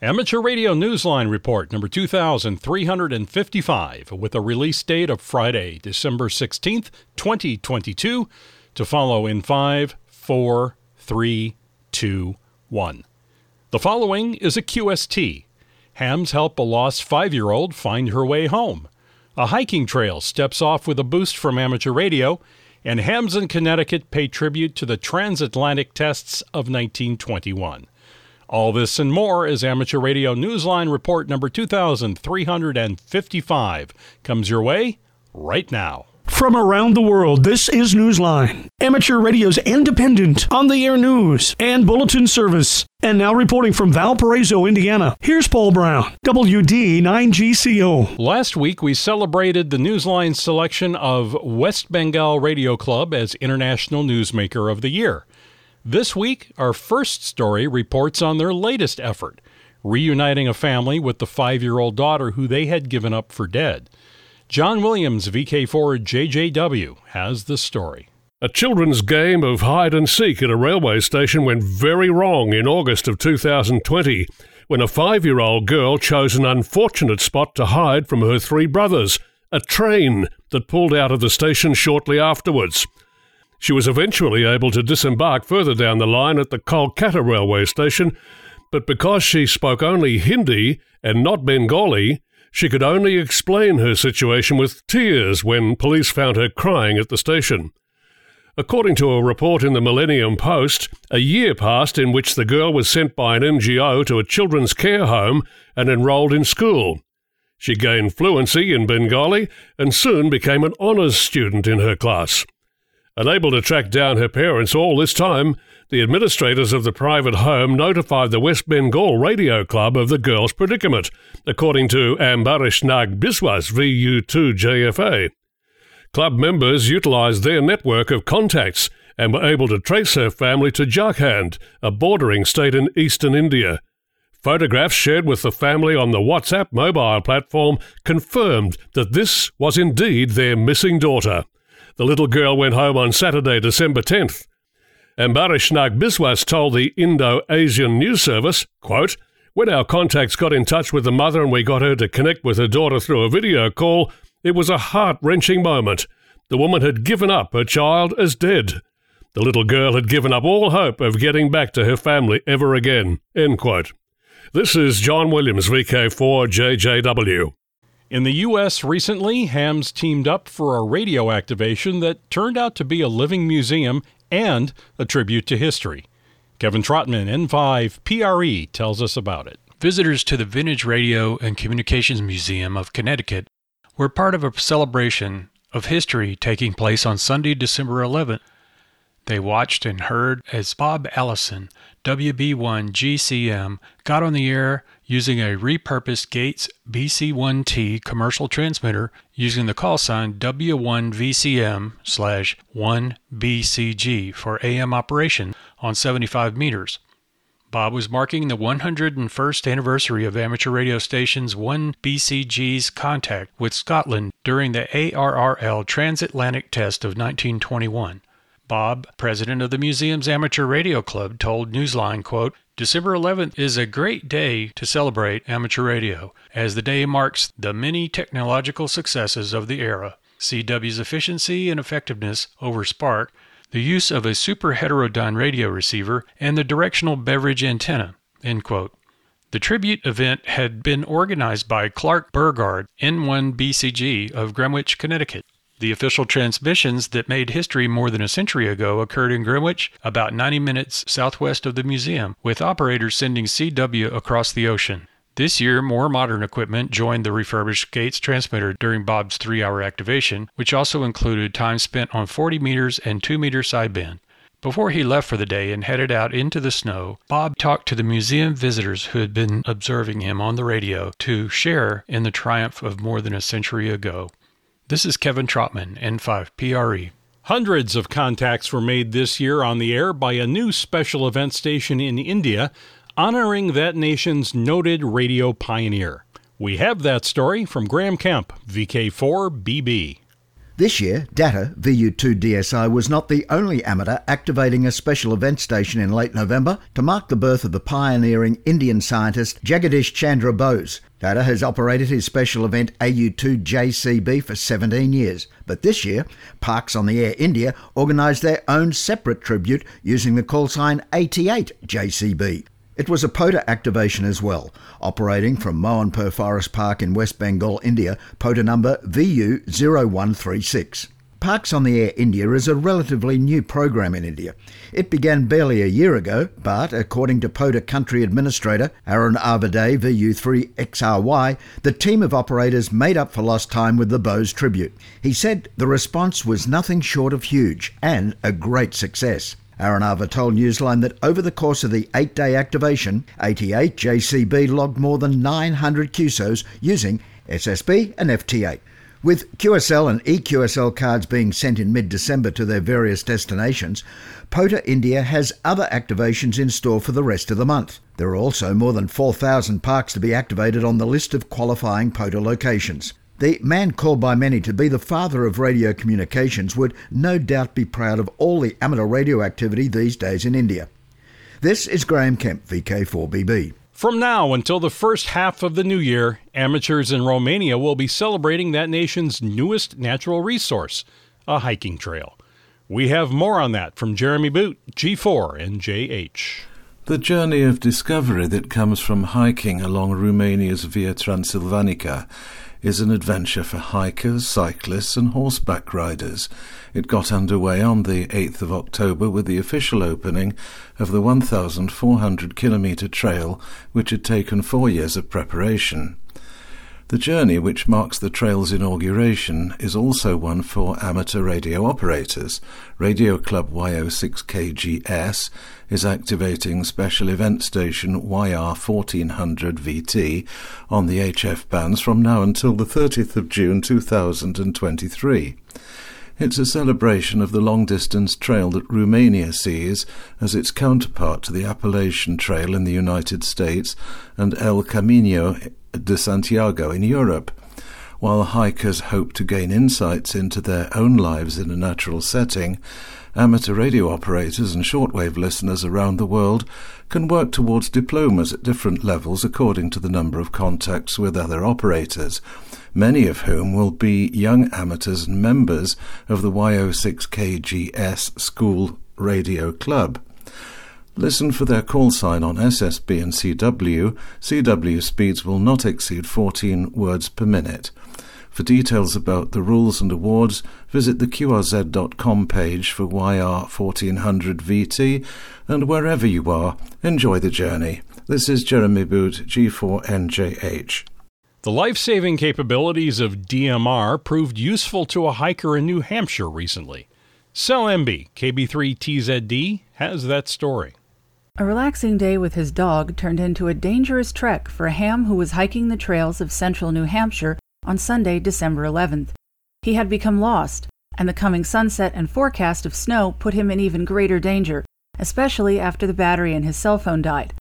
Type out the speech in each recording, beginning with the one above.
Amateur Radio Newsline Report number 2355 with a release date of Friday, December 16th, 2022 to follow in 5, 4, 3, 2, 1. The following is a QST. Hams help a lost five year old find her way home. A hiking trail steps off with a boost from amateur radio, and Hams in Connecticut pay tribute to the transatlantic tests of 1921. All this and more as Amateur Radio Newsline Report number 2355 comes your way right now. From around the world, this is Newsline, amateur radio's independent, on the air news and bulletin service. And now reporting from Valparaiso, Indiana, here's Paul Brown, WD9GCO. Last week, we celebrated the Newsline selection of West Bengal Radio Club as International Newsmaker of the Year. This week, our first story reports on their latest effort, reuniting a family with the five year old daughter who they had given up for dead. John Williams, VK4 JJW, has the story. A children's game of hide and seek at a railway station went very wrong in August of 2020 when a five year old girl chose an unfortunate spot to hide from her three brothers, a train that pulled out of the station shortly afterwards. She was eventually able to disembark further down the line at the Kolkata railway station, but because she spoke only Hindi and not Bengali, she could only explain her situation with tears when police found her crying at the station. According to a report in the Millennium Post, a year passed in which the girl was sent by an NGO to a children's care home and enrolled in school. She gained fluency in Bengali and soon became an honours student in her class. Unable to track down her parents all this time, the administrators of the private home notified the West Bengal Radio Club of the girl's predicament, according to Ambarish Nag Biswas VU2JFA. Club members utilised their network of contacts and were able to trace her family to Jharkhand, a bordering state in eastern India. Photographs shared with the family on the WhatsApp mobile platform confirmed that this was indeed their missing daughter. The little girl went home on Saturday, December 10th. Ambarish Nag Biswas told the Indo Asian News Service, quote, When our contacts got in touch with the mother and we got her to connect with her daughter through a video call, it was a heart wrenching moment. The woman had given up her child as dead. The little girl had given up all hope of getting back to her family ever again. End quote. This is John Williams, VK4JJW. In the U.S. recently, Hams teamed up for a radio activation that turned out to be a living museum and a tribute to history. Kevin Trotman, N5 PRE, tells us about it. Visitors to the Vintage Radio and Communications Museum of Connecticut were part of a celebration of history taking place on Sunday, December 11th. They watched and heard as Bob Allison, WB1 GCM, got on the air using a repurposed Gates BC1T commercial transmitter using the call sign W1VCM slash 1BCG for AM operation on 75 meters. Bob was marking the 101st anniversary of amateur radio station's 1BCG's contact with Scotland during the ARRL transatlantic test of 1921. Bob, president of the museum's amateur radio club, told Newsline, quote, December 11th is a great day to celebrate amateur radio, as the day marks the many technological successes of the era. CW's efficiency and effectiveness over Spark, the use of a super heterodyne radio receiver, and the directional beverage antenna. The tribute event had been organized by Clark Burgard, N1BCG of Greenwich, Connecticut. The official transmissions that made history more than a century ago occurred in Greenwich, about 90 minutes southwest of the museum, with operators sending CW across the ocean. This year, more modern equipment joined the refurbished Gates transmitter during Bob's three hour activation, which also included time spent on 40 meters and 2 meter sideband. Before he left for the day and headed out into the snow, Bob talked to the museum visitors who had been observing him on the radio to share in the triumph of more than a century ago. This is Kevin Trotman, N5 PRE. Hundreds of contacts were made this year on the air by a new special event station in India honoring that nation's noted radio pioneer. We have that story from Graham Kemp, VK4BB. This year, DATA VU2DSI was not the only amateur activating a special event station in late November to mark the birth of the pioneering Indian scientist Jagadish Chandra Bose. DATA has operated his special event AU2JCB for 17 years, but this year, Parks on the Air India organised their own separate tribute using the call sign 88JCB. It was a POTA activation as well, operating from Mohanpur Forest Park in West Bengal, India, POTA number VU0136. Parks on the Air India is a relatively new program in India. It began barely a year ago, but according to POTA country administrator Aaron Avade VU3XRY, the team of operators made up for lost time with the Bose tribute. He said the response was nothing short of huge and a great success. Aranava told Newsline that over the course of the eight day activation, 88 JCB logged more than 900 QSOs using SSB and FT8. With QSL and EQSL cards being sent in mid December to their various destinations, POTA India has other activations in store for the rest of the month. There are also more than 4,000 parks to be activated on the list of qualifying POTA locations. The man called by many to be the father of radio communications would no doubt be proud of all the amateur radio activity these days in India. This is Graham Kemp, VK4BB. From now until the first half of the new year, amateurs in Romania will be celebrating that nation's newest natural resource, a hiking trail. We have more on that from Jeremy Boot, G4NJH. The journey of discovery that comes from hiking along Romania's Via Transilvanica is an adventure for hikers, cyclists, and horseback riders. It got underway on the 8th of October with the official opening of the 1,400 kilometre trail, which had taken four years of preparation. The journey, which marks the trail's inauguration, is also one for amateur radio operators. Radio Club YO6KGS is activating special event station YR1400VT on the HF bands from now until the 30th of June 2023. It's a celebration of the long distance trail that Romania sees as its counterpart to the Appalachian Trail in the United States and El Camino de Santiago in Europe. While hikers hope to gain insights into their own lives in a natural setting, amateur radio operators and shortwave listeners around the world can work towards diplomas at different levels according to the number of contacts with other operators, many of whom will be young amateurs and members of the YO6KGS School Radio Club. Listen for their call sign on SSB and CW. CW speeds will not exceed 14 words per minute. For details about the rules and awards, visit the QRZ.com page for YR1400VT, and wherever you are, enjoy the journey. This is Jeremy Boot, G4NJH. The life saving capabilities of DMR proved useful to a hiker in New Hampshire recently. Sel Embee KB3TZD has that story. A relaxing day with his dog turned into a dangerous trek for a Ham who was hiking the trails of central New Hampshire on Sunday, December 11th. He had become lost, and the coming sunset and forecast of snow put him in even greater danger, especially after the battery in his cell phone died.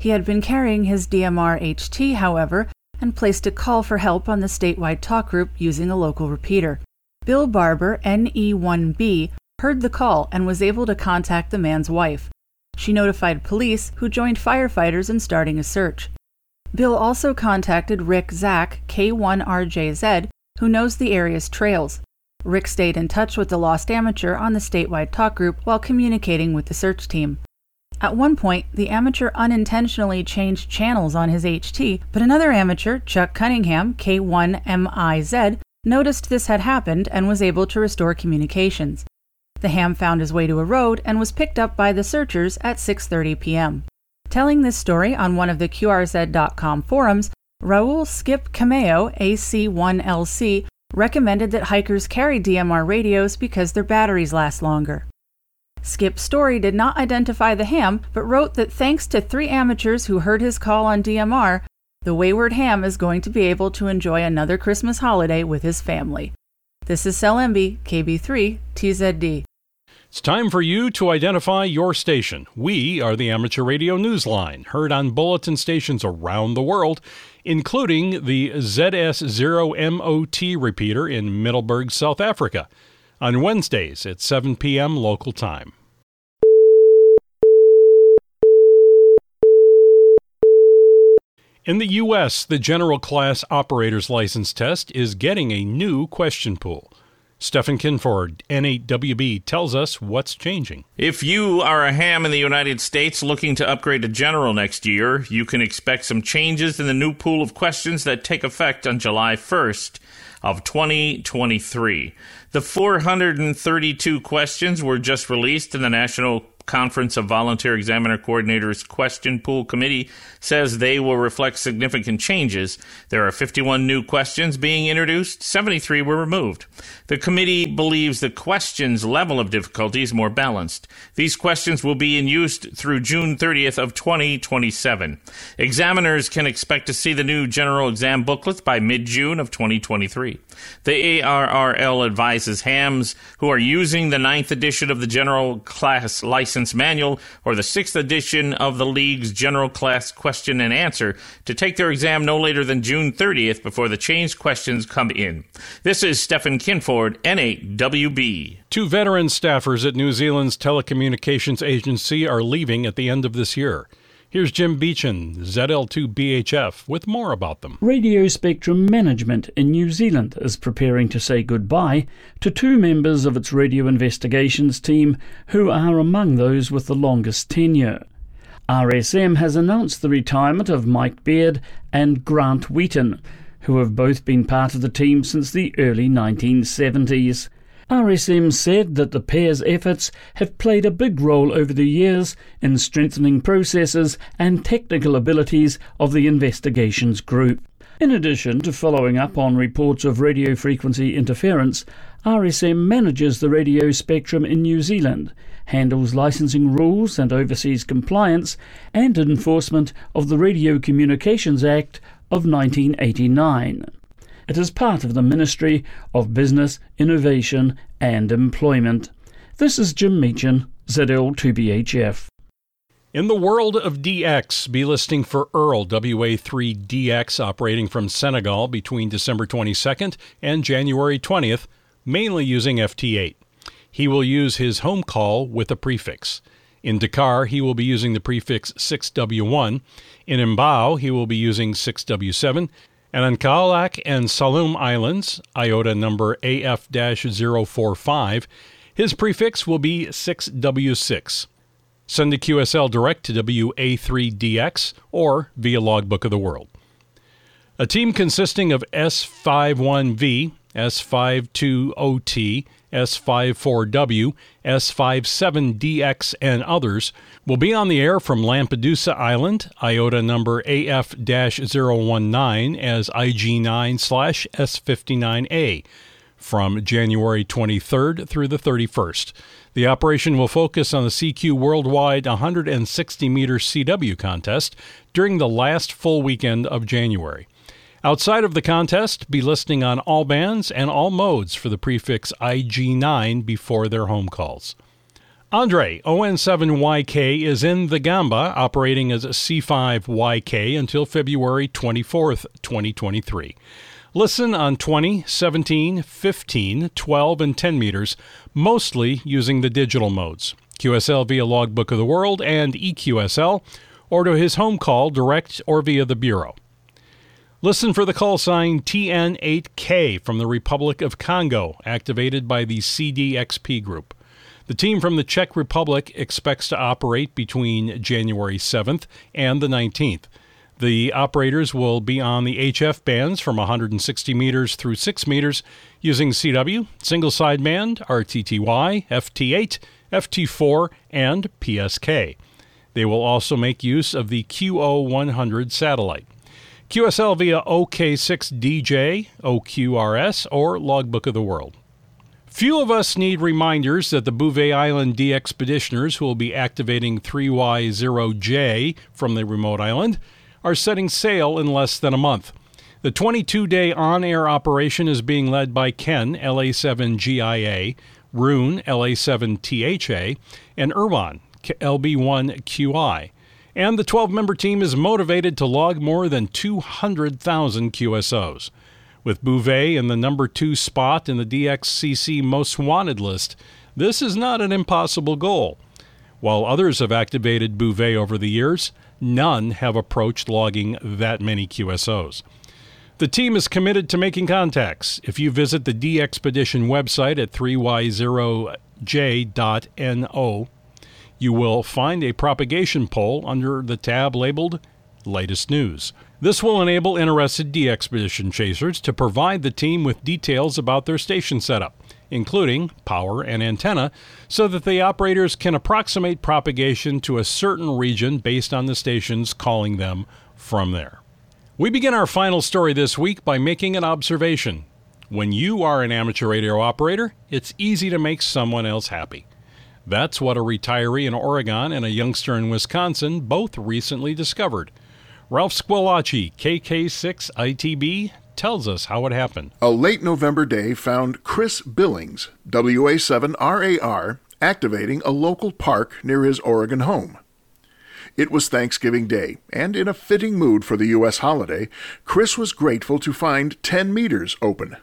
He had been carrying his DMR HT, however, and placed a call for help on the statewide talk group using a local repeater. Bill Barber, NE1B, heard the call and was able to contact the man's wife. She notified police, who joined firefighters in starting a search. Bill also contacted Rick Zack, K1RJZ, who knows the area's trails. Rick stayed in touch with the lost amateur on the statewide talk group while communicating with the search team. At one point, the amateur unintentionally changed channels on his HT, but another amateur, Chuck Cunningham, K1MIZ, noticed this had happened and was able to restore communications. The ham found his way to a road and was picked up by the searchers at 6:30 p.m. Telling this story on one of the QRZ.com forums, Raul Skip Cameo, AC1LC, recommended that hikers carry DMR radios because their batteries last longer. Skip's story did not identify the ham, but wrote that thanks to three amateurs who heard his call on DMR, the wayward ham is going to be able to enjoy another Christmas holiday with his family. This is Sel KB3, TZD. It's time for you to identify your station. We are the Amateur Radio Newsline, heard on bulletin stations around the world, including the ZS0MOT repeater in Middelburg, South Africa, on Wednesdays at 7 p.m. local time. In the U.S., the General Class Operator's License Test is getting a new question pool. Stephen Kinford, N8WB, tells us what's changing. If you are a ham in the United States looking to upgrade to general next year, you can expect some changes in the new pool of questions that take effect on July 1st of 2023. The 432 questions were just released in the National Conference of Volunteer Examiner Coordinators Question Pool Committee says they will reflect significant changes. There are 51 new questions being introduced, 73 were removed. The committee believes the questions level of difficulty is more balanced. These questions will be in use through June 30th of 2027. Examiners can expect to see the new general exam booklets by mid-June of 2023. The ARRL advises hams who are using the ninth edition of the general class license manual or the sixth edition of the league's general class question and answer to take their exam no later than June 30th before the changed questions come in. This is Stephen Kinford, N8WB. Two veteran staffers at New Zealand's telecommunications agency are leaving at the end of this year. Here's Jim Meachen, ZL2BHF, with more about them. Radio Spectrum Management in New Zealand is preparing to say goodbye to two members of its radio investigations team who are among those with the longest tenure. RSM has announced the retirement of Mike Beard and Grant Wheaton, who have both been part of the team since the early 1970s. RSM said that the pair's efforts have played a big role over the years in strengthening processes and technical abilities of the investigations group. In addition to following up on reports of radio frequency interference, RSM manages the radio spectrum in New Zealand, handles licensing rules and oversees compliance and enforcement of the Radio Communications Act of 1989. It is part of the Ministry of Business, Innovation and Employment. This is Jim Meachen, ZL2BHF. In the world of DX, be listing for Earl WA3DX operating from Senegal between December 22nd and January 20th, mainly using FT8. He will use his home call with a prefix. In Dakar, he will be using the prefix 6W1. In Mbao, he will be using 6W7. And on Kaolack and Saloum Islands, IOTA number AF 045, his prefix will be 6W6. Send a QSL direct to WA3DX or via Logbook of the World. A team consisting of S51V, S52OT, S54W, S57DX, and others will be on the air from Lampedusa Island, IOTA number AF 019 as IG9 slash S59A, from January 23rd through the 31st. The operation will focus on the CQ Worldwide 160 meter CW contest during the last full weekend of January. Outside of the contest, be listening on all bands and all modes for the prefix IG9 before their home calls. Andre, ON7YK, is in the Gambia, operating as a C5YK until February 24th, 2023. Listen on 20, 17, 15, 12, and 10 meters, mostly using the digital modes QSL via Logbook of the World and EQSL, or to his home call direct or via the Bureau. Listen for the call sign TN8K from the Republic of Congo, activated by the CDXP group. The team from the Czech Republic expects to operate between January 7th and the 19th. The operators will be on the HF bands from 160 meters through 6 meters using CW, single sideband, RTTY, FT8, FT4, and PSK. They will also make use of the QO100 satellite. QSL via OK6DJ, OQRS, or Logbook of the World. Few of us need reminders that the Bouvet Island DXpeditioners who will be activating 3Y0J from the remote island are setting sail in less than a month. The 22 day on air operation is being led by Ken, LA7GIA, Rune LA7THA, and Irwan LB1QI. And the 12 member team is motivated to log more than 200,000 QSOs. With Bouvet in the number two spot in the DXCC Most Wanted list, this is not an impossible goal. While others have activated Bouvet over the years, none have approached logging that many QSOs. The team is committed to making contacts. If you visit the DXpedition website at 3y0j.no, you will find a propagation poll under the tab labeled Latest News. This will enable interested DXpedition chasers to provide the team with details about their station setup, including power and antenna, so that the operators can approximate propagation to a certain region based on the stations calling them from there. We begin our final story this week by making an observation. When you are an amateur radio operator, it's easy to make someone else happy. That's what a retiree in Oregon and a youngster in Wisconsin both recently discovered. Ralph Squillace, KK6ITB, tells us how it happened. A late November day found Chris Billings, WA7RAR, activating a local park near his Oregon home. It was Thanksgiving Day, and in a fitting mood for the U.S. holiday, Chris was grateful to find 10 meters open.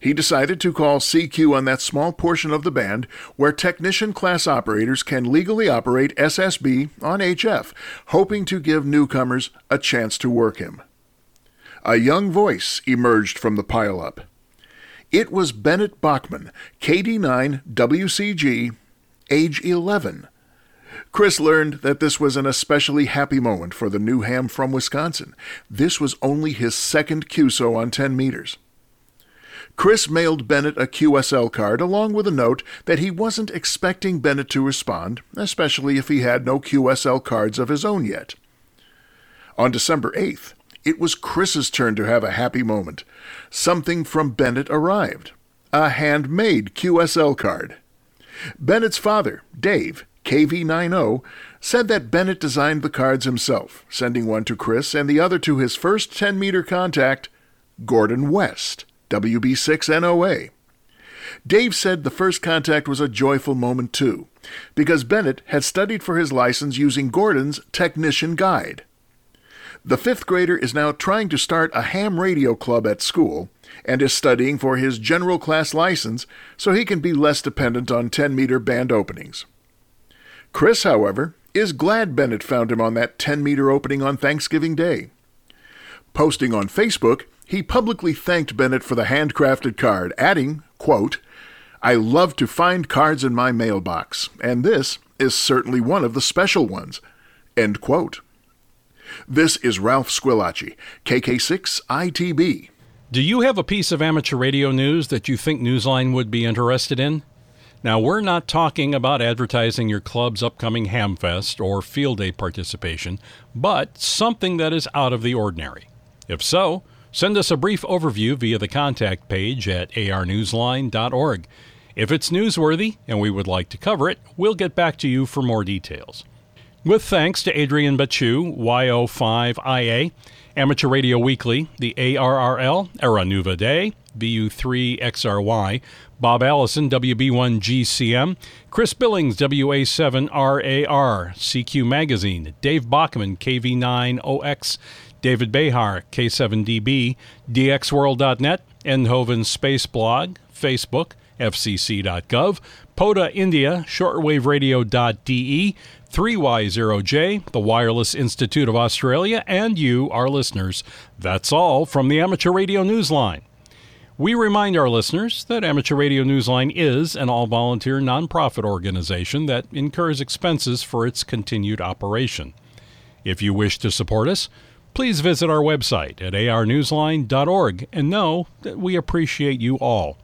He decided to call CQ on that small portion of the band where technician class operators can legally operate SSB on HF, hoping to give newcomers a chance to work him. A young voice emerged from the pileup. It was Bennett Bachman, KD9 WCG, age 11. Chris learned that this was an especially happy moment for the new ham from Wisconsin. This was only his second QSO on 10 meters. Chris mailed Bennett a QSL card along with a note that he wasn't expecting Bennett to respond, especially if he had no QSL cards of his own yet. On December 8th, it was Chris's turn to have a happy moment. Something from Bennett arrived a handmade QSL card. Bennett's father, Dave, KV90, said that Bennett designed the cards himself, sending one to Chris and the other to his first 10 meter contact, Gordon West, WB6NOA. Dave said the first contact was a joyful moment too, because Bennett had studied for his license using Gordon's Technician Guide. The fifth grader is now trying to start a ham radio club at school and is studying for his general class license so he can be less dependent on 10 meter band openings. Chris, however, is glad Bennett found him on that 10 meter opening on Thanksgiving Day. Posting on Facebook, he publicly thanked Bennett for the handcrafted card, adding, quote, I love to find cards in my mailbox, and this is certainly one of the special ones. End quote. This is Ralph Squillace, KK6ITB. Do you have a piece of amateur radio news that you think Newsline would be interested in? Now, we're not talking about advertising your club's upcoming Hamfest or Field Day participation, but something that is out of the ordinary. If so, send us a brief overview via the contact page at arnewsline.org. If it's newsworthy and we would like to cover it, we'll get back to you for more details. With thanks to Adrian Bachu, YO5IA, Amateur Radio Weekly, the ARRL, Era Nuva Day, VU3XRY, Bob Allison, WB1GCM, Chris Billings, WA7RAR, CQ Magazine, Dave Bachman, KV9OX, David Behar, K7DB, DXWorld.net, Eindhoven Space Blog, Facebook, FCC.gov, POTA India, shortwaveradio.de, 3Y0J, the Wireless Institute of Australia, and you, our listeners. That's all from the Amateur Radio Newsline. We remind our listeners that Amateur Radio Newsline is an all volunteer nonprofit organization that incurs expenses for its continued operation. If you wish to support us, please visit our website at arnewsline.org and know that we appreciate you all.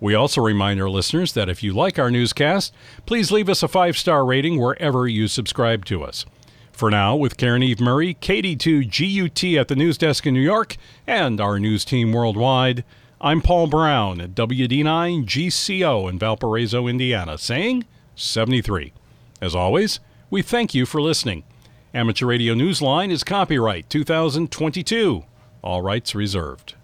We also remind our listeners that if you like our newscast, please leave us a five star rating wherever you subscribe to us. For now, with Caryn Eve Murray, KD2GUT at the news desk in New York, and our news team worldwide, I'm Paul Brown at WD9GCO in Valparaiso, Indiana, saying 73. As always, we thank you for listening. Amateur Radio Newsline is copyright 2022. All rights reserved.